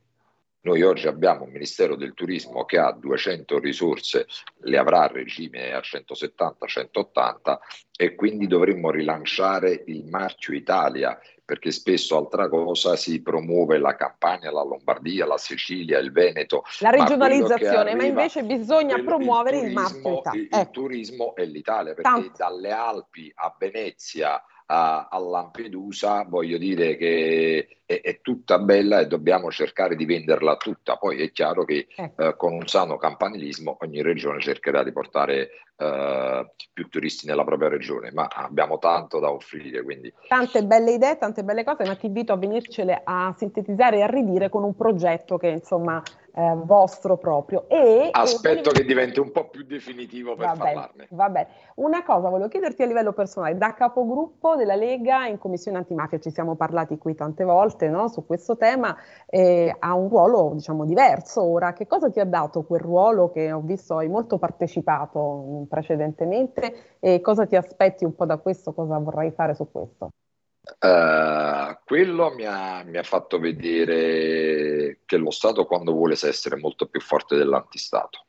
Noi oggi abbiamo un Ministero del Turismo che ha 200 risorse, le avrà a regime a 170-180 e quindi dovremmo rilanciare il marchio Italia perché spesso altra cosa si promuove la Campania, la Lombardia, la Sicilia, il Veneto. La ma regionalizzazione, ma arriva- invece bisogna quello- promuovere il, turismo, marchio Italia. Il, il Ecco. turismo è l'Italia perché Tanto. dalle Alpi a Venezia a, a Lampedusa voglio dire che è, è tutta bella e dobbiamo cercare di venderla tutta. Poi è chiaro che Ecco. eh, con un sano campanilismo ogni regione cercherà di portare eh, più turisti nella propria regione, ma abbiamo tanto da offrire, quindi Tante belle idee, tante belle cose, ma ti invito a venircele a sintetizzare e a ridire con un progetto che insomma è vostro proprio. E, aspetto e- che diventi un po' più definitivo per Va bene, parlarne. va bene. Una cosa volevo chiederti a livello personale, da capogruppo della Lega in Commissione Antimafia, ci siamo parlati qui tante volte no, su questo tema, eh, ha un ruolo diciamo diverso ora. Che cosa ti ha dato quel ruolo che ho visto hai molto partecipato mh, precedentemente e cosa ti aspetti un po' da questo, cosa vorrai fare su questo? Eh, quello mi ha, mi ha fatto vedere che lo Stato quando vuole essere molto più forte dell'antistato.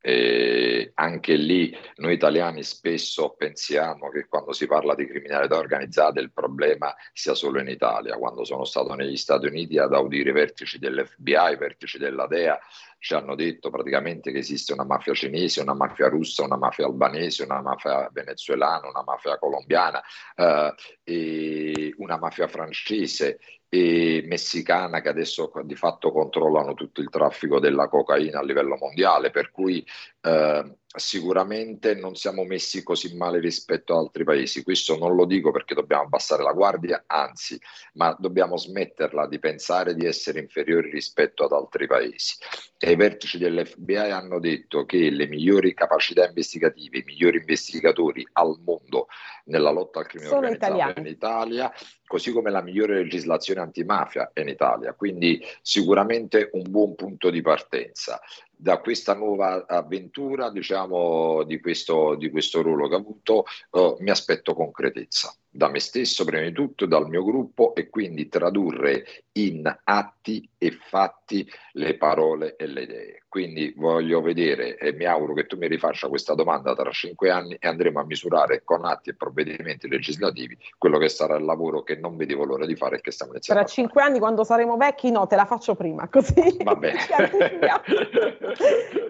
E anche lì noi italiani spesso pensiamo che quando si parla di criminalità organizzata il problema sia solo in Italia. Quando sono stato negli Stati Uniti ad audire i vertici dell'FBI, i vertici della DEA, ci hanno detto praticamente che esiste una mafia cinese, una mafia russa, una mafia albanese, una mafia venezuelana, una mafia colombiana, eh, una mafia francese e messicana che adesso di fatto controllano tutto il traffico della cocaina a livello mondiale, per cui eh, sicuramente non siamo messi così male rispetto ad altri paesi. Questo non lo dico perché dobbiamo abbassare la guardia, anzi, ma dobbiamo smetterla di pensare di essere inferiori rispetto ad altri paesi. E i vertici dell'FBI hanno detto che le migliori capacità investigative, i migliori investigatori al mondo nella lotta al crimine Sono organizzato italiani. in Italia, così come la migliore legislazione antimafia è in Italia. Quindi sicuramente un buon punto di partenza. Da questa nuova avventura, diciamo, di questo, di questo ruolo che ha avuto, eh, mi aspetto concretezza. Da me stesso prima di tutto, dal mio gruppo e quindi tradurre in atti e fatti le parole e le idee. Quindi voglio vedere e mi auguro che tu mi rifaccia questa domanda tra cinque anni e andremo a misurare con atti e provvedimenti legislativi quello che sarà il lavoro che non vedevo l'ora di fare e che stiamo iniziando. Tra cinque anni quando saremo vecchi no, te la faccio prima, così. Va bene.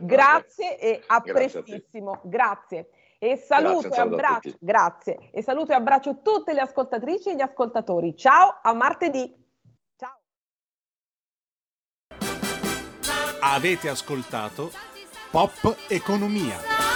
Grazie e a Grazie prestissimo. A Grazie. E saluto grazie, e abbraccio, grazie. E saluto e abbraccio tutte le ascoltatrici e gli ascoltatori. Ciao, a martedì. Ciao. Avete ascoltato Pop Economia.